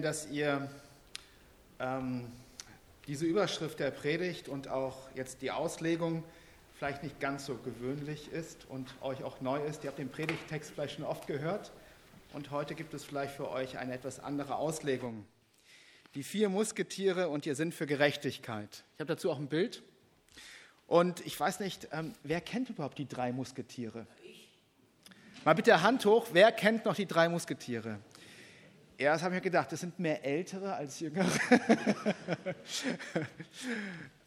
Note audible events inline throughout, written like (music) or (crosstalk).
dass ihr ähm, diese Überschrift der Predigt und auch jetzt die Auslegung vielleicht nicht ganz so gewöhnlich ist und euch auch neu ist. Ihr habt den Predigtext vielleicht schon oft gehört und heute gibt es vielleicht für euch eine etwas andere Auslegung. Die vier Musketiere und ihr Sinn für Gerechtigkeit. Ich habe dazu auch ein Bild. Und ich weiß nicht, ähm, wer kennt überhaupt die drei Musketiere? Mal bitte Hand hoch, wer kennt noch die drei Musketiere? Ja, das habe ich mir gedacht, das sind mehr Ältere als Jüngere. (laughs)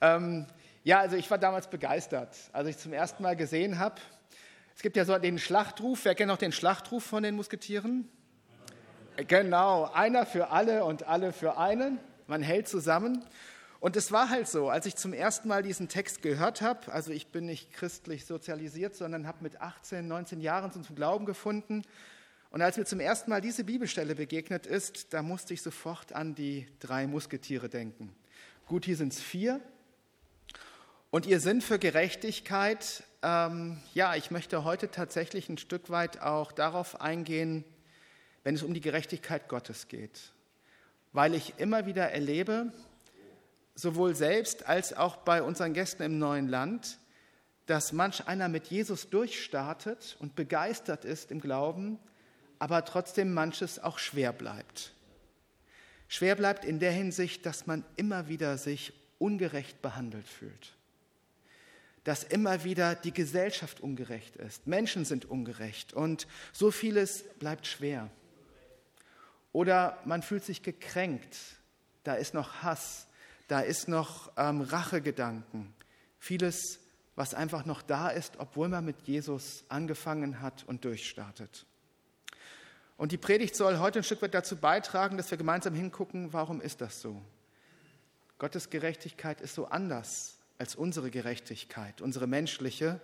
ähm, ja, also ich war damals begeistert, als ich zum ersten Mal gesehen habe. Es gibt ja so den Schlachtruf. Wer kennt noch den Schlachtruf von den Musketieren? Genau, einer für alle und alle für einen. Man hält zusammen. Und es war halt so, als ich zum ersten Mal diesen Text gehört habe, also ich bin nicht christlich sozialisiert, sondern habe mit 18, 19 Jahren zum Glauben gefunden und als mir zum ersten Mal diese Bibelstelle begegnet ist, da musste ich sofort an die drei Musketiere denken. Gut, hier sind es vier. Und ihr Sinn für Gerechtigkeit, ähm, ja, ich möchte heute tatsächlich ein Stück weit auch darauf eingehen, wenn es um die Gerechtigkeit Gottes geht. Weil ich immer wieder erlebe, sowohl selbst als auch bei unseren Gästen im neuen Land, dass manch einer mit Jesus durchstartet und begeistert ist im Glauben, aber trotzdem manches auch schwer bleibt. Schwer bleibt in der Hinsicht, dass man immer wieder sich ungerecht behandelt fühlt. Dass immer wieder die Gesellschaft ungerecht ist. Menschen sind ungerecht und so vieles bleibt schwer. Oder man fühlt sich gekränkt. Da ist noch Hass, da ist noch ähm, Rachegedanken. Vieles, was einfach noch da ist, obwohl man mit Jesus angefangen hat und durchstartet. Und die Predigt soll heute ein Stück weit dazu beitragen, dass wir gemeinsam hingucken, warum ist das so? Gottes Gerechtigkeit ist so anders als unsere Gerechtigkeit, unsere menschliche.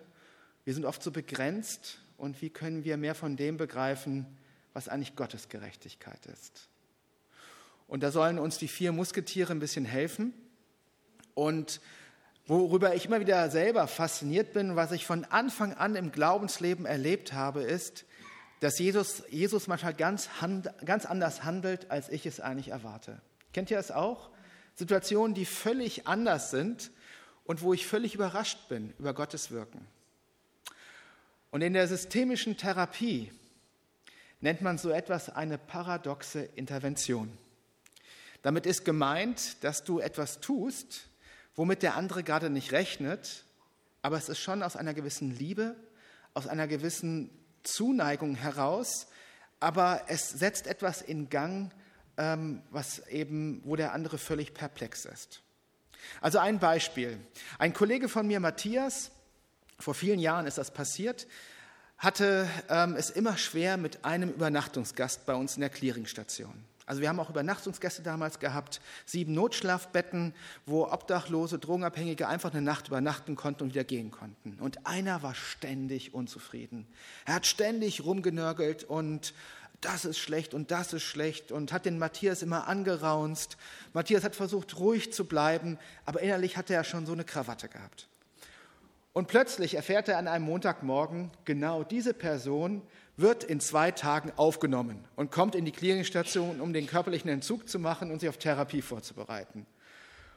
Wir sind oft so begrenzt und wie können wir mehr von dem begreifen, was eigentlich Gottes Gerechtigkeit ist? Und da sollen uns die vier Musketiere ein bisschen helfen. Und worüber ich immer wieder selber fasziniert bin, was ich von Anfang an im Glaubensleben erlebt habe, ist, dass Jesus, Jesus manchmal ganz, ganz anders handelt, als ich es eigentlich erwarte. Kennt ihr das auch? Situationen, die völlig anders sind und wo ich völlig überrascht bin über Gottes Wirken. Und in der systemischen Therapie nennt man so etwas eine paradoxe Intervention. Damit ist gemeint, dass du etwas tust, womit der andere gerade nicht rechnet, aber es ist schon aus einer gewissen Liebe, aus einer gewissen Zuneigung heraus, aber es setzt etwas in Gang, ähm, was eben, wo der andere völlig perplex ist. Also ein Beispiel. Ein Kollege von mir, Matthias, vor vielen Jahren ist das passiert, hatte ähm, es immer schwer mit einem Übernachtungsgast bei uns in der Clearingstation. Also wir haben auch Übernachtungsgäste damals gehabt, sieben Notschlafbetten, wo Obdachlose, Drogenabhängige einfach eine Nacht übernachten konnten und wieder gehen konnten. Und einer war ständig unzufrieden. Er hat ständig rumgenörgelt und das ist schlecht und das ist schlecht und hat den Matthias immer angeraunzt. Matthias hat versucht, ruhig zu bleiben, aber innerlich hatte er schon so eine Krawatte gehabt. Und plötzlich erfährt er an einem Montagmorgen, genau diese Person wird in zwei Tagen aufgenommen und kommt in die Clearingstation, um den körperlichen Entzug zu machen und sich auf Therapie vorzubereiten.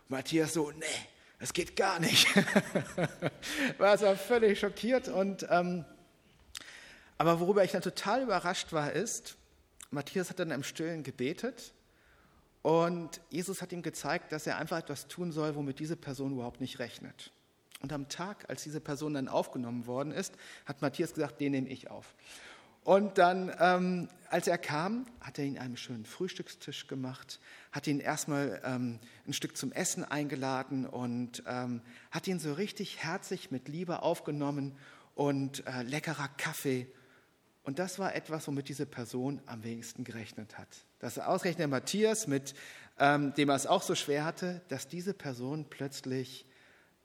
Matthias so, nee, das geht gar nicht. (laughs) war also völlig schockiert. Und, ähm, aber worüber ich dann total überrascht war, ist, Matthias hat dann im Stillen gebetet und Jesus hat ihm gezeigt, dass er einfach etwas tun soll, womit diese Person überhaupt nicht rechnet. Und am Tag, als diese Person dann aufgenommen worden ist, hat Matthias gesagt, den nehme ich auf. Und dann, ähm, als er kam, hat er ihn einen schönen Frühstückstisch gemacht, hat ihn erstmal ähm, ein Stück zum Essen eingeladen und ähm, hat ihn so richtig herzlich mit Liebe aufgenommen und äh, leckerer Kaffee. Und das war etwas, womit diese Person am wenigsten gerechnet hat. Dass ausgerechnet Matthias, mit ähm, dem er es auch so schwer hatte, dass diese Person plötzlich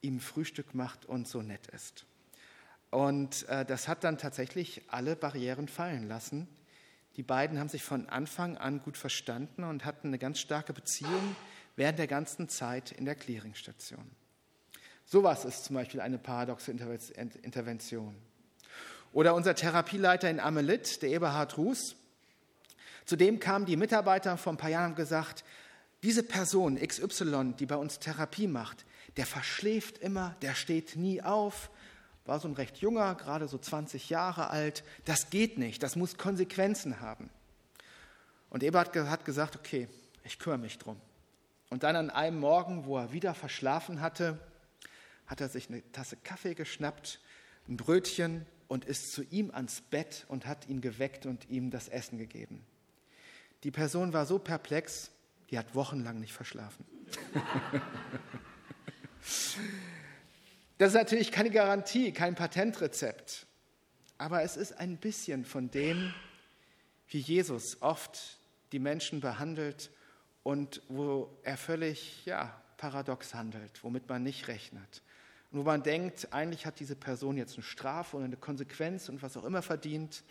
ihm Frühstück macht und so nett ist. Und äh, das hat dann tatsächlich alle Barrieren fallen lassen. Die beiden haben sich von Anfang an gut verstanden und hatten eine ganz starke Beziehung während der ganzen Zeit in der Clearingstation. Sowas ist zum Beispiel eine paradoxe Intervention. Oder unser Therapieleiter in Amelit, der Eberhard Ruß. Zudem kamen die Mitarbeiter vor ein paar Jahren und gesagt, diese Person XY, die bei uns Therapie macht, der verschläft immer, der steht nie auf, war so ein recht junger, gerade so 20 Jahre alt. Das geht nicht, das muss Konsequenzen haben. Und Ebert hat gesagt, okay, ich kümmere mich drum. Und dann an einem Morgen, wo er wieder verschlafen hatte, hat er sich eine Tasse Kaffee geschnappt, ein Brötchen und ist zu ihm ans Bett und hat ihn geweckt und ihm das Essen gegeben. Die Person war so perplex, die hat wochenlang nicht verschlafen. (laughs) Das ist natürlich keine Garantie, kein Patentrezept. Aber es ist ein bisschen von dem, wie Jesus oft die Menschen behandelt und wo er völlig ja, paradox handelt, womit man nicht rechnet. Und wo man denkt, eigentlich hat diese Person jetzt eine Strafe oder eine Konsequenz und was auch immer verdient.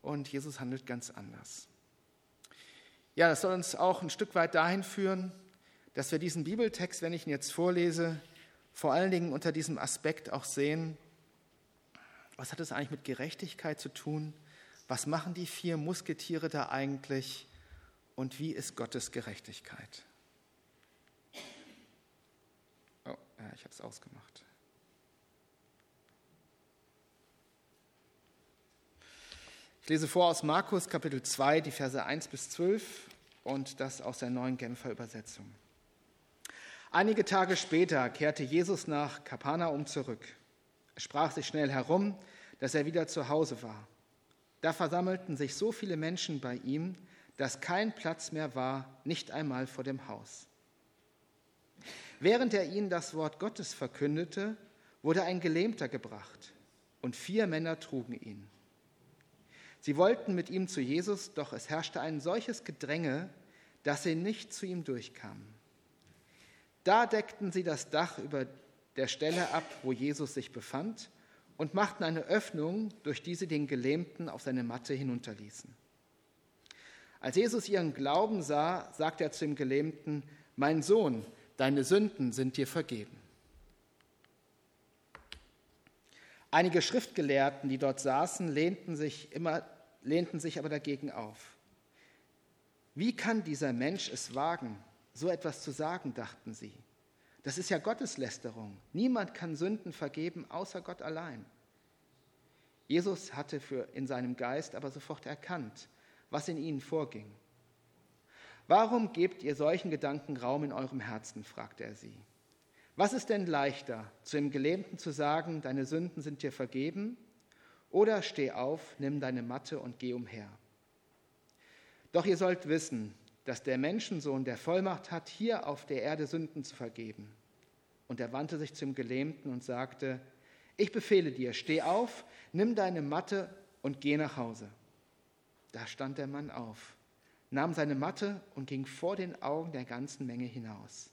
Und Jesus handelt ganz anders. Ja, das soll uns auch ein Stück weit dahin führen, dass wir diesen Bibeltext, wenn ich ihn jetzt vorlese, vor allen Dingen unter diesem Aspekt auch sehen, was hat es eigentlich mit Gerechtigkeit zu tun? Was machen die vier Musketiere da eigentlich? Und wie ist Gottes Gerechtigkeit? Oh, ja, ich habe es ausgemacht. Ich lese vor aus Markus Kapitel 2, die Verse 1 bis 12 und das aus der neuen Genfer Übersetzung. Einige Tage später kehrte Jesus nach Kapernaum zurück. Es sprach sich schnell herum, dass er wieder zu Hause war. Da versammelten sich so viele Menschen bei ihm, dass kein Platz mehr war, nicht einmal vor dem Haus. Während er ihnen das Wort Gottes verkündete, wurde ein Gelähmter gebracht, und vier Männer trugen ihn. Sie wollten mit ihm zu Jesus, doch es herrschte ein solches Gedränge, dass sie nicht zu ihm durchkamen. Da deckten sie das Dach über der Stelle ab, wo Jesus sich befand, und machten eine Öffnung, durch die sie den Gelähmten auf seine Matte hinunterließen. Als Jesus ihren Glauben sah, sagte er zu dem Gelähmten, Mein Sohn, deine Sünden sind dir vergeben. Einige Schriftgelehrten, die dort saßen, lehnten sich, immer, lehnten sich aber dagegen auf. Wie kann dieser Mensch es wagen, so etwas zu sagen, dachten sie. Das ist ja Gotteslästerung. Niemand kann Sünden vergeben, außer Gott allein. Jesus hatte für in seinem Geist aber sofort erkannt, was in ihnen vorging. Warum gebt ihr solchen Gedanken Raum in eurem Herzen? fragte er sie. Was ist denn leichter, zu dem Gelähmten zu sagen, deine Sünden sind dir vergeben, oder steh auf, nimm deine Matte und geh umher? Doch ihr sollt wissen, dass der Menschensohn der Vollmacht hat, hier auf der Erde Sünden zu vergeben. Und er wandte sich zum Gelähmten und sagte, ich befehle dir, steh auf, nimm deine Matte und geh nach Hause. Da stand der Mann auf, nahm seine Matte und ging vor den Augen der ganzen Menge hinaus.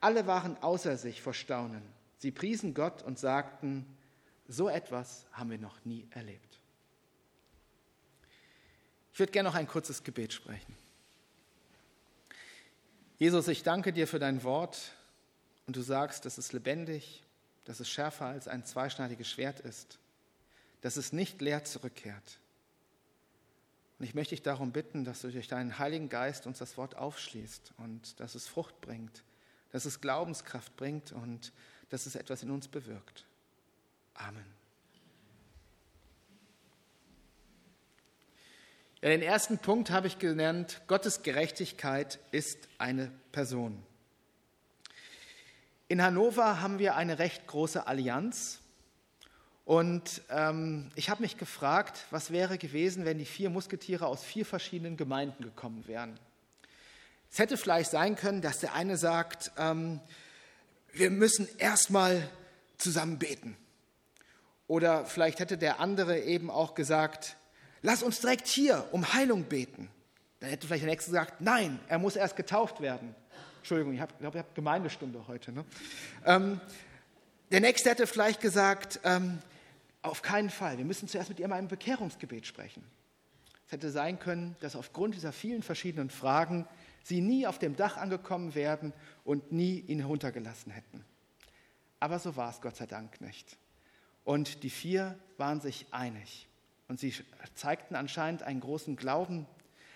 Alle waren außer sich vor Staunen. Sie priesen Gott und sagten, so etwas haben wir noch nie erlebt. Ich würde gerne noch ein kurzes Gebet sprechen. Jesus, ich danke dir für dein Wort und du sagst, dass es lebendig, dass es schärfer als ein zweischneidiges Schwert ist, dass es nicht leer zurückkehrt. Und ich möchte dich darum bitten, dass du durch deinen Heiligen Geist uns das Wort aufschließt und dass es Frucht bringt, dass es Glaubenskraft bringt und dass es etwas in uns bewirkt. Amen. Ja, den ersten Punkt habe ich genannt, Gottes Gerechtigkeit ist eine Person. In Hannover haben wir eine recht große Allianz und ähm, ich habe mich gefragt, was wäre gewesen, wenn die vier Musketiere aus vier verschiedenen Gemeinden gekommen wären. Es hätte vielleicht sein können, dass der eine sagt, ähm, wir müssen erstmal zusammen beten. Oder vielleicht hätte der andere eben auch gesagt, lass uns direkt hier um Heilung beten. Dann hätte vielleicht der Nächste gesagt, nein, er muss erst getauft werden. Entschuldigung, ich glaube, ihr habt Gemeindestunde heute. Ne? Ähm, der Nächste hätte vielleicht gesagt, ähm, auf keinen Fall, wir müssen zuerst mit ihr mal ein Bekehrungsgebet sprechen. Es hätte sein können, dass aufgrund dieser vielen verschiedenen Fragen sie nie auf dem Dach angekommen wären und nie ihn heruntergelassen hätten. Aber so war es Gott sei Dank nicht. Und die vier waren sich einig. Und sie zeigten anscheinend einen großen Glauben,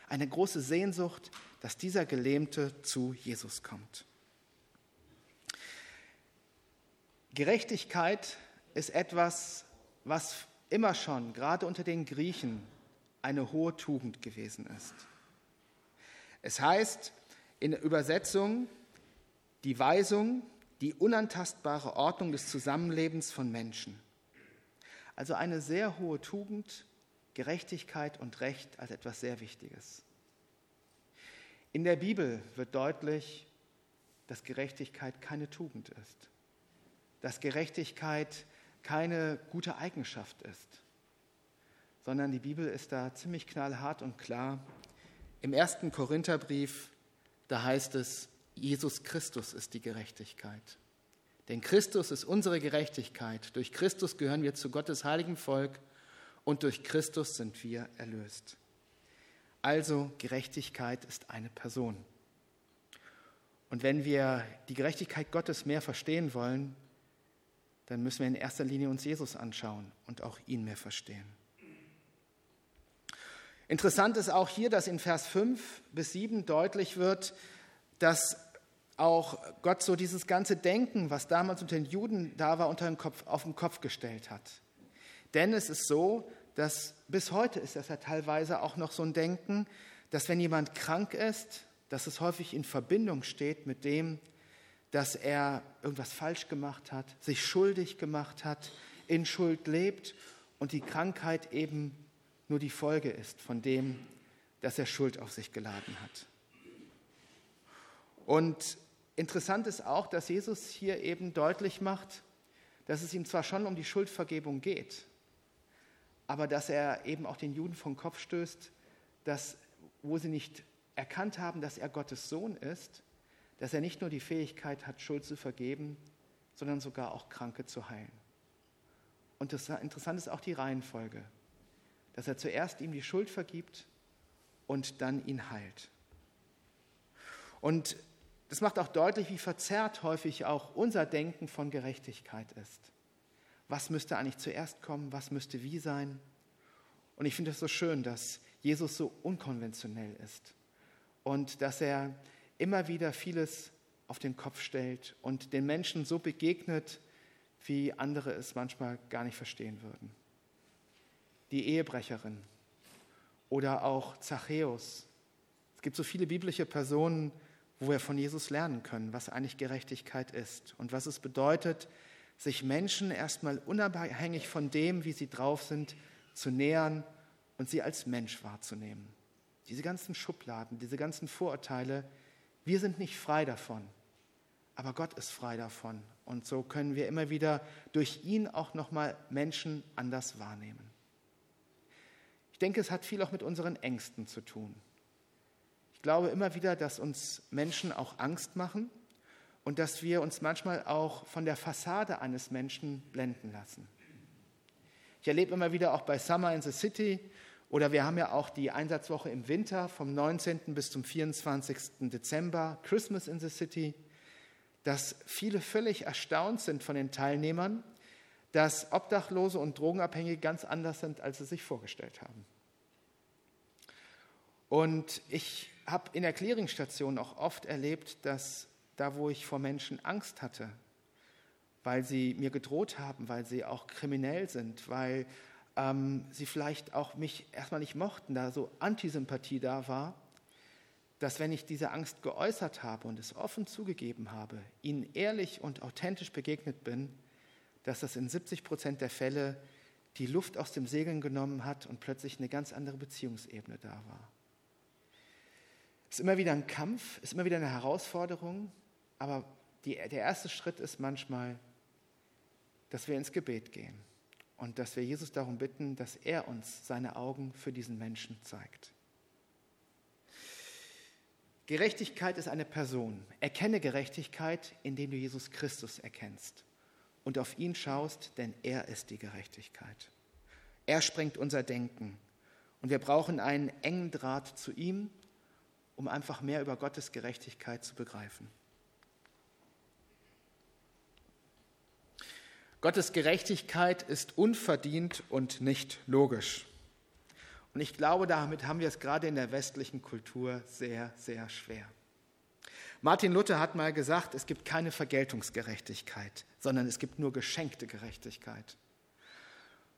eine große Sehnsucht, dass dieser Gelähmte zu Jesus kommt. Gerechtigkeit ist etwas, was immer schon, gerade unter den Griechen, eine hohe Tugend gewesen ist. Es heißt in der Übersetzung die Weisung, die unantastbare Ordnung des Zusammenlebens von Menschen. Also eine sehr hohe Tugend, Gerechtigkeit und Recht als etwas sehr Wichtiges. In der Bibel wird deutlich, dass Gerechtigkeit keine Tugend ist, dass Gerechtigkeit keine gute Eigenschaft ist, sondern die Bibel ist da ziemlich knallhart und klar. Im ersten Korintherbrief, da heißt es, Jesus Christus ist die Gerechtigkeit. Denn Christus ist unsere Gerechtigkeit. Durch Christus gehören wir zu Gottes heiligen Volk und durch Christus sind wir erlöst. Also Gerechtigkeit ist eine Person. Und wenn wir die Gerechtigkeit Gottes mehr verstehen wollen, dann müssen wir in erster Linie uns Jesus anschauen und auch ihn mehr verstehen. Interessant ist auch hier, dass in Vers 5 bis 7 deutlich wird, dass auch Gott so dieses ganze Denken, was damals unter den Juden da war, unter den Kopf, auf den Kopf gestellt hat. Denn es ist so, dass bis heute ist das ja teilweise auch noch so ein Denken, dass wenn jemand krank ist, dass es häufig in Verbindung steht mit dem, dass er irgendwas falsch gemacht hat, sich schuldig gemacht hat, in Schuld lebt und die Krankheit eben nur die Folge ist von dem, dass er Schuld auf sich geladen hat. Und interessant ist auch, dass Jesus hier eben deutlich macht, dass es ihm zwar schon um die Schuldvergebung geht, aber dass er eben auch den Juden vom Kopf stößt, dass, wo sie nicht erkannt haben, dass er Gottes Sohn ist, dass er nicht nur die Fähigkeit hat, Schuld zu vergeben, sondern sogar auch Kranke zu heilen. Und das interessant ist auch die Reihenfolge, dass er zuerst ihm die Schuld vergibt und dann ihn heilt. Und das macht auch deutlich, wie verzerrt häufig auch unser Denken von Gerechtigkeit ist. Was müsste eigentlich zuerst kommen? Was müsste wie sein? Und ich finde es so schön, dass Jesus so unkonventionell ist und dass er immer wieder vieles auf den Kopf stellt und den Menschen so begegnet, wie andere es manchmal gar nicht verstehen würden. Die Ehebrecherin oder auch Zachäus. Es gibt so viele biblische Personen, wo wir von Jesus lernen können, was eigentlich Gerechtigkeit ist und was es bedeutet, sich Menschen erstmal unabhängig von dem, wie sie drauf sind, zu nähern und sie als Mensch wahrzunehmen. Diese ganzen Schubladen, diese ganzen Vorurteile, wir sind nicht frei davon, aber Gott ist frei davon. Und so können wir immer wieder durch ihn auch nochmal Menschen anders wahrnehmen. Ich denke, es hat viel auch mit unseren Ängsten zu tun. Ich glaube immer wieder, dass uns Menschen auch Angst machen und dass wir uns manchmal auch von der Fassade eines Menschen blenden lassen. Ich erlebe immer wieder auch bei Summer in the City oder wir haben ja auch die Einsatzwoche im Winter vom 19. bis zum 24. Dezember, Christmas in the City, dass viele völlig erstaunt sind von den Teilnehmern, dass Obdachlose und Drogenabhängige ganz anders sind, als sie sich vorgestellt haben. Und ich habe in der Clearingstation auch oft erlebt, dass da, wo ich vor Menschen Angst hatte, weil sie mir gedroht haben, weil sie auch kriminell sind, weil ähm, sie vielleicht auch mich erstmal nicht mochten, da so Antisympathie da war, dass wenn ich diese Angst geäußert habe und es offen zugegeben habe, ihnen ehrlich und authentisch begegnet bin, dass das in 70 Prozent der Fälle die Luft aus dem Segeln genommen hat und plötzlich eine ganz andere Beziehungsebene da war. Ist immer wieder ein Kampf, ist immer wieder eine Herausforderung, aber die, der erste Schritt ist manchmal, dass wir ins Gebet gehen und dass wir Jesus darum bitten, dass er uns seine Augen für diesen Menschen zeigt. Gerechtigkeit ist eine Person. Erkenne Gerechtigkeit, indem du Jesus Christus erkennst und auf ihn schaust, denn er ist die Gerechtigkeit. Er sprengt unser Denken und wir brauchen einen engen Draht zu ihm, um einfach mehr über Gottes Gerechtigkeit zu begreifen. Gottes Gerechtigkeit ist unverdient und nicht logisch. Und ich glaube, damit haben wir es gerade in der westlichen Kultur sehr, sehr schwer. Martin Luther hat mal gesagt, es gibt keine Vergeltungsgerechtigkeit, sondern es gibt nur geschenkte Gerechtigkeit.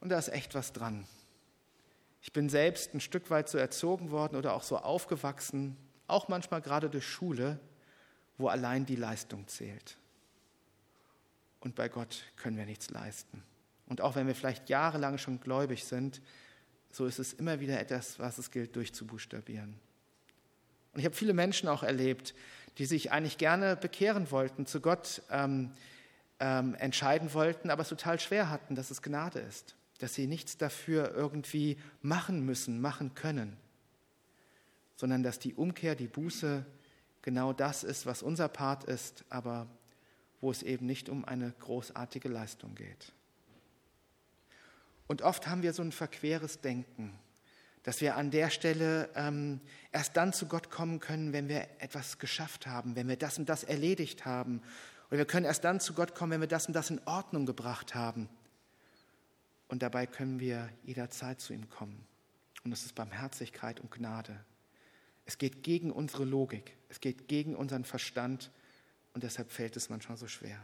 Und da ist echt was dran. Ich bin selbst ein Stück weit so erzogen worden oder auch so aufgewachsen, auch manchmal gerade durch Schule, wo allein die Leistung zählt. Und bei Gott können wir nichts leisten. Und auch wenn wir vielleicht jahrelang schon gläubig sind, so ist es immer wieder etwas, was es gilt durchzubuchstabieren. Und ich habe viele Menschen auch erlebt, die sich eigentlich gerne bekehren wollten, zu Gott ähm, ähm, entscheiden wollten, aber es total schwer hatten, dass es Gnade ist, dass sie nichts dafür irgendwie machen müssen, machen können, sondern dass die Umkehr, die Buße genau das ist, was unser Part ist, aber wo es eben nicht um eine großartige Leistung geht. Und oft haben wir so ein verqueres Denken, dass wir an der Stelle ähm, erst dann zu Gott kommen können, wenn wir etwas geschafft haben, wenn wir das und das erledigt haben. Oder wir können erst dann zu Gott kommen, wenn wir das und das in Ordnung gebracht haben. Und dabei können wir jederzeit zu ihm kommen. Und es ist Barmherzigkeit und Gnade. Es geht gegen unsere Logik, es geht gegen unseren Verstand und deshalb fällt es manchmal so schwer.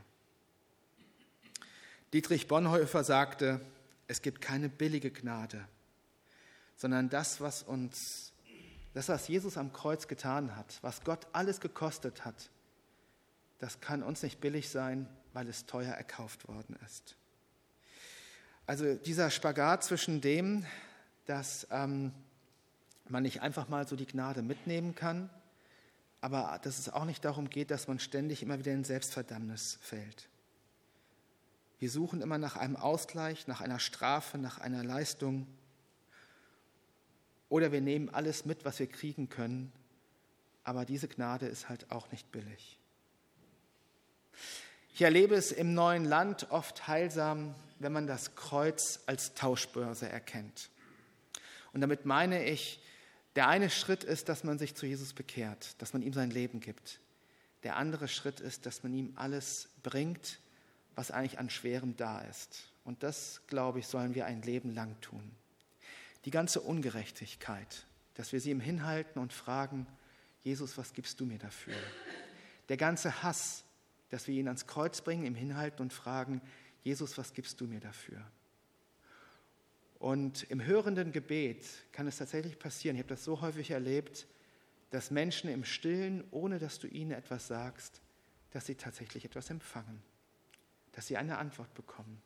Dietrich Bonhoeffer sagte, es gibt keine billige Gnade, sondern das, was uns, das, was Jesus am Kreuz getan hat, was Gott alles gekostet hat, das kann uns nicht billig sein, weil es teuer erkauft worden ist. Also dieser Spagat zwischen dem, dass ähm, man nicht einfach mal so die Gnade mitnehmen kann, aber dass es auch nicht darum geht, dass man ständig immer wieder in Selbstverdammnis fällt. Wir suchen immer nach einem Ausgleich, nach einer Strafe, nach einer Leistung. Oder wir nehmen alles mit, was wir kriegen können, aber diese Gnade ist halt auch nicht billig. Ich erlebe es im neuen Land oft heilsam, wenn man das Kreuz als Tauschbörse erkennt. Und damit meine ich, der eine Schritt ist, dass man sich zu Jesus bekehrt, dass man ihm sein Leben gibt. Der andere Schritt ist, dass man ihm alles bringt, was eigentlich an Schwerem da ist. Und das, glaube ich, sollen wir ein Leben lang tun die ganze Ungerechtigkeit, dass wir sie ihm hinhalten und fragen, Jesus, was gibst du mir dafür? Der ganze Hass, dass wir ihn ans Kreuz bringen, ihm hinhalten und fragen, Jesus, was gibst du mir dafür? Und im hörenden Gebet kann es tatsächlich passieren, ich habe das so häufig erlebt, dass Menschen im Stillen, ohne dass du ihnen etwas sagst, dass sie tatsächlich etwas empfangen, dass sie eine Antwort bekommen.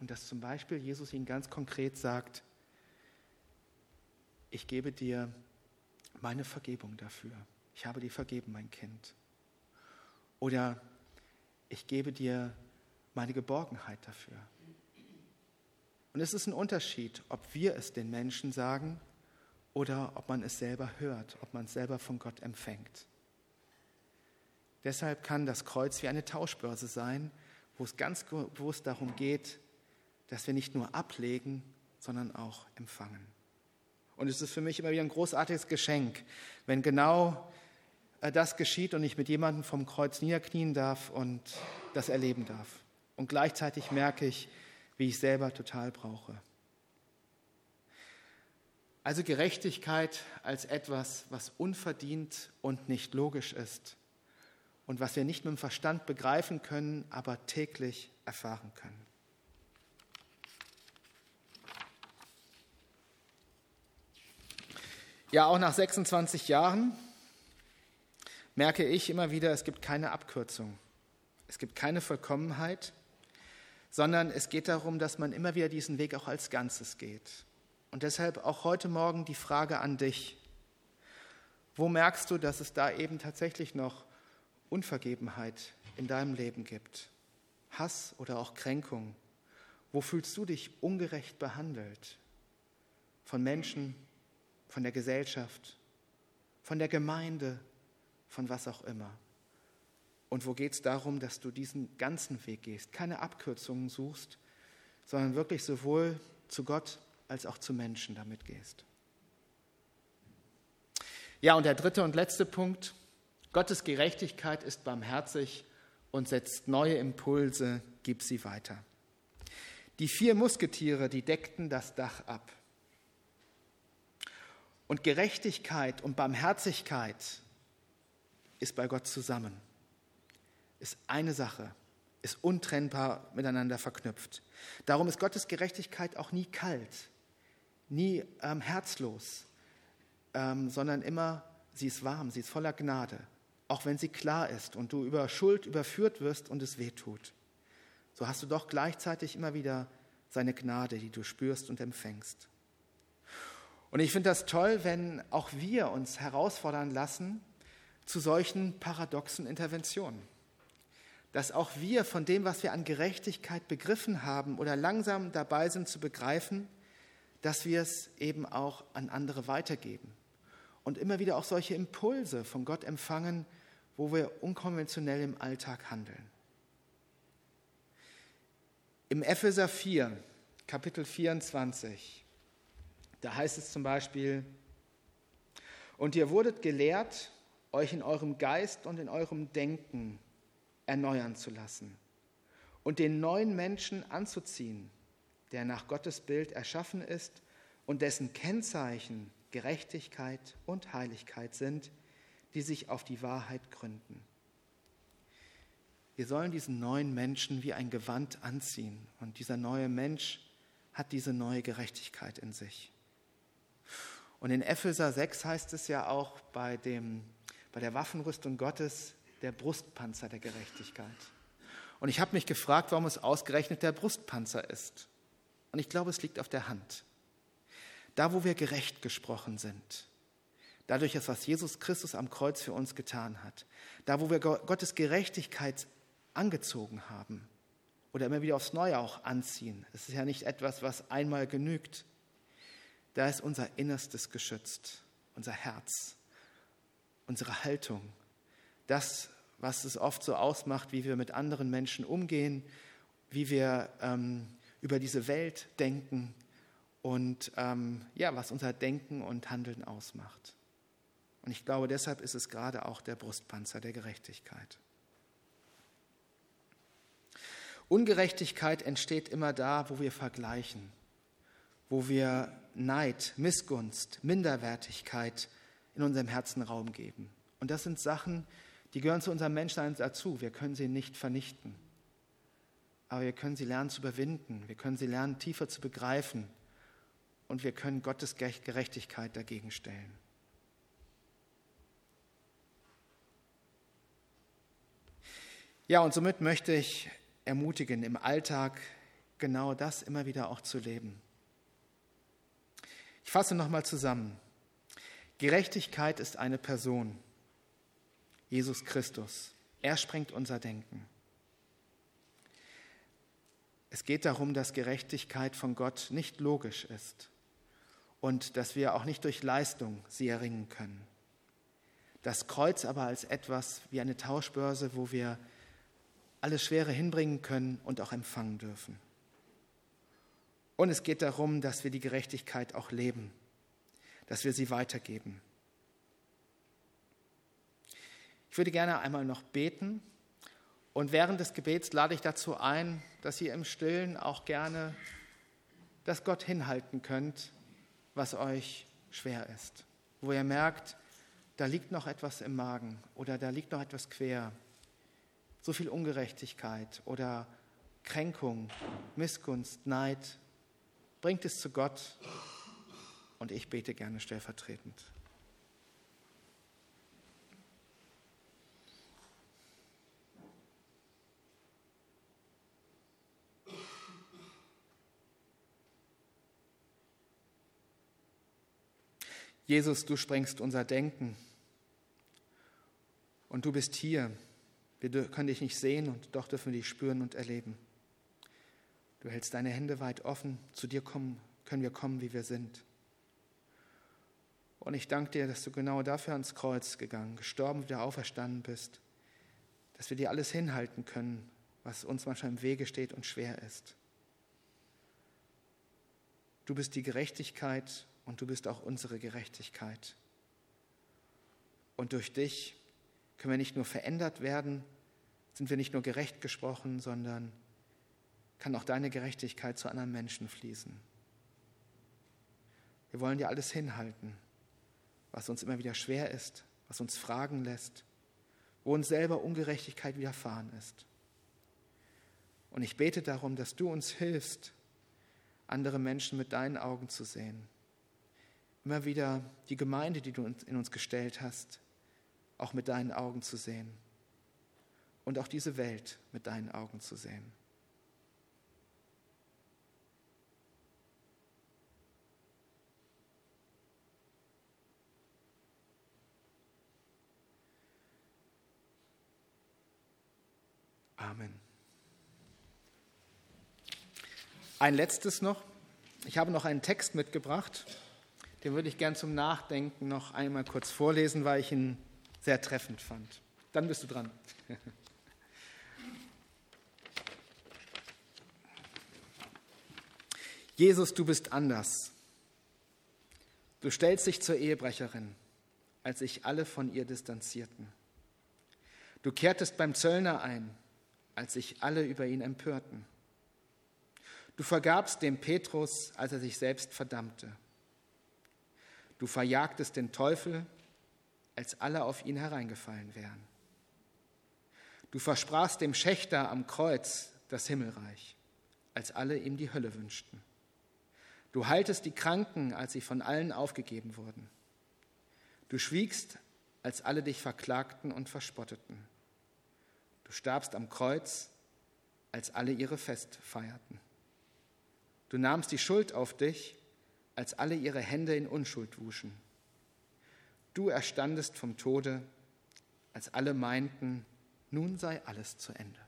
Und dass zum Beispiel Jesus ihnen ganz konkret sagt, ich gebe dir meine Vergebung dafür. Ich habe dir vergeben, mein Kind. Oder ich gebe dir meine Geborgenheit dafür. Und es ist ein Unterschied, ob wir es den Menschen sagen oder ob man es selber hört, ob man es selber von Gott empfängt. Deshalb kann das Kreuz wie eine Tauschbörse sein, wo es ganz bewusst darum geht, dass wir nicht nur ablegen, sondern auch empfangen. Und es ist für mich immer wieder ein großartiges Geschenk, wenn genau äh, das geschieht und ich mit jemandem vom Kreuz niederknien darf und das erleben darf. Und gleichzeitig merke ich, wie ich selber total brauche. Also Gerechtigkeit als etwas, was unverdient und nicht logisch ist und was wir nicht mit dem Verstand begreifen können, aber täglich erfahren können. Ja, auch nach 26 Jahren merke ich immer wieder, es gibt keine Abkürzung. Es gibt keine Vollkommenheit, sondern es geht darum, dass man immer wieder diesen Weg auch als Ganzes geht. Und deshalb auch heute Morgen die Frage an dich. Wo merkst du, dass es da eben tatsächlich noch Unvergebenheit in deinem Leben gibt? Hass oder auch Kränkung? Wo fühlst du dich ungerecht behandelt? Von Menschen, von der Gesellschaft, von der Gemeinde, von was auch immer. Und wo geht es darum, dass du diesen ganzen Weg gehst, keine Abkürzungen suchst, sondern wirklich sowohl zu Gott als auch zu Menschen damit gehst. Ja, und der dritte und letzte Punkt, Gottes Gerechtigkeit ist barmherzig und setzt neue Impulse, gib sie weiter. Die vier Musketiere, die deckten das Dach ab. Und Gerechtigkeit und Barmherzigkeit ist bei Gott zusammen. Ist eine Sache, ist untrennbar miteinander verknüpft. Darum ist Gottes Gerechtigkeit auch nie kalt, nie ähm, herzlos, ähm, sondern immer, sie ist warm, sie ist voller Gnade, auch wenn sie klar ist und du über Schuld überführt wirst und es weh tut. So hast du doch gleichzeitig immer wieder seine Gnade, die du spürst und empfängst. Und ich finde das toll, wenn auch wir uns herausfordern lassen zu solchen paradoxen Interventionen. Dass auch wir von dem, was wir an Gerechtigkeit begriffen haben oder langsam dabei sind zu begreifen, dass wir es eben auch an andere weitergeben. Und immer wieder auch solche Impulse von Gott empfangen, wo wir unkonventionell im Alltag handeln. Im Epheser 4, Kapitel 24, da heißt es zum Beispiel, und ihr wurdet gelehrt, euch in eurem Geist und in eurem Denken erneuern zu lassen und den neuen Menschen anzuziehen, der nach Gottes Bild erschaffen ist und dessen Kennzeichen Gerechtigkeit und Heiligkeit sind, die sich auf die Wahrheit gründen. Wir sollen diesen neuen Menschen wie ein Gewand anziehen und dieser neue Mensch hat diese neue Gerechtigkeit in sich. Und in Epheser 6 heißt es ja auch bei, dem, bei der Waffenrüstung Gottes der Brustpanzer der Gerechtigkeit. Und ich habe mich gefragt, warum es ausgerechnet der Brustpanzer ist. Und ich glaube, es liegt auf der Hand. Da, wo wir gerecht gesprochen sind, dadurch, was Jesus Christus am Kreuz für uns getan hat, da, wo wir Gottes Gerechtigkeit angezogen haben oder immer wieder aufs Neue auch anziehen, es ist ja nicht etwas, was einmal genügt, da ist unser Innerstes geschützt, unser Herz, unsere Haltung, das, was es oft so ausmacht, wie wir mit anderen Menschen umgehen, wie wir ähm, über diese Welt denken und ähm, ja, was unser Denken und Handeln ausmacht. Und ich glaube, deshalb ist es gerade auch der Brustpanzer der Gerechtigkeit. Ungerechtigkeit entsteht immer da, wo wir vergleichen, wo wir Neid, Missgunst, Minderwertigkeit in unserem Herzen Raum geben. Und das sind Sachen, die gehören zu unserem Menschsein dazu. Wir können sie nicht vernichten. Aber wir können sie lernen zu überwinden. Wir können sie lernen, tiefer zu begreifen. Und wir können Gottes Gerechtigkeit dagegen stellen. Ja, und somit möchte ich ermutigen, im Alltag genau das immer wieder auch zu leben. Ich fasse nochmal zusammen. Gerechtigkeit ist eine Person, Jesus Christus. Er sprengt unser Denken. Es geht darum, dass Gerechtigkeit von Gott nicht logisch ist und dass wir auch nicht durch Leistung sie erringen können. Das Kreuz aber als etwas wie eine Tauschbörse, wo wir alles Schwere hinbringen können und auch empfangen dürfen. Und es geht darum, dass wir die Gerechtigkeit auch leben, dass wir sie weitergeben. Ich würde gerne einmal noch beten. Und während des Gebets lade ich dazu ein, dass ihr im Stillen auch gerne das Gott hinhalten könnt, was euch schwer ist, wo ihr merkt, da liegt noch etwas im Magen oder da liegt noch etwas quer, so viel Ungerechtigkeit oder Kränkung, Missgunst, Neid, Bringt es zu Gott. Und ich bete gerne stellvertretend. Jesus, du sprengst unser Denken und du bist hier. Wir können dich nicht sehen und doch dürfen wir dich spüren und erleben. Du hältst deine Hände weit offen. Zu dir kommen, können wir kommen, wie wir sind. Und ich danke dir, dass du genau dafür ans Kreuz gegangen, gestorben, wieder auferstanden bist, dass wir dir alles hinhalten können, was uns manchmal im Wege steht und schwer ist. Du bist die Gerechtigkeit und du bist auch unsere Gerechtigkeit. Und durch dich können wir nicht nur verändert werden, sind wir nicht nur gerecht gesprochen, sondern kann auch deine Gerechtigkeit zu anderen Menschen fließen. Wir wollen dir alles hinhalten was uns immer wieder schwer ist, was uns fragen lässt, wo uns selber Ungerechtigkeit widerfahren ist. Und ich bete darum, dass du uns hilfst, andere Menschen mit deinen Augen zu sehen. Immer wieder die Gemeinde, die du in uns gestellt hast, auch mit deinen Augen zu sehen. Und auch diese Welt mit deinen Augen zu sehen. Amen. Ein letztes noch. Ich habe noch einen Text mitgebracht. Den würde ich gern zum Nachdenken noch einmal kurz vorlesen, weil ich ihn sehr treffend fand. Dann bist du dran. (laughs) Jesus, du bist anders. Du stellst dich zur Ehebrecherin, als sich alle von ihr distanzierten. Du kehrtest beim Zöllner ein, als sich alle über ihn empörten. Du vergabst dem Petrus, als er sich selbst verdammte. Du verjagtest den Teufel, als alle auf ihn hereingefallen wären. Du versprachst dem Schächter am Kreuz das Himmelreich, als alle ihm die Hölle wünschten. Du heiltest die Kranken, als sie von allen aufgegeben wurden. Du schwiegst, als alle dich verklagten und verspotteten. Du starbst am Kreuz, als alle ihre Fest feierten. Du nahmst die Schuld auf dich, als alle ihre Hände in Unschuld wuschen. Du erstandest vom Tode, als alle meinten, nun sei alles zu Ende.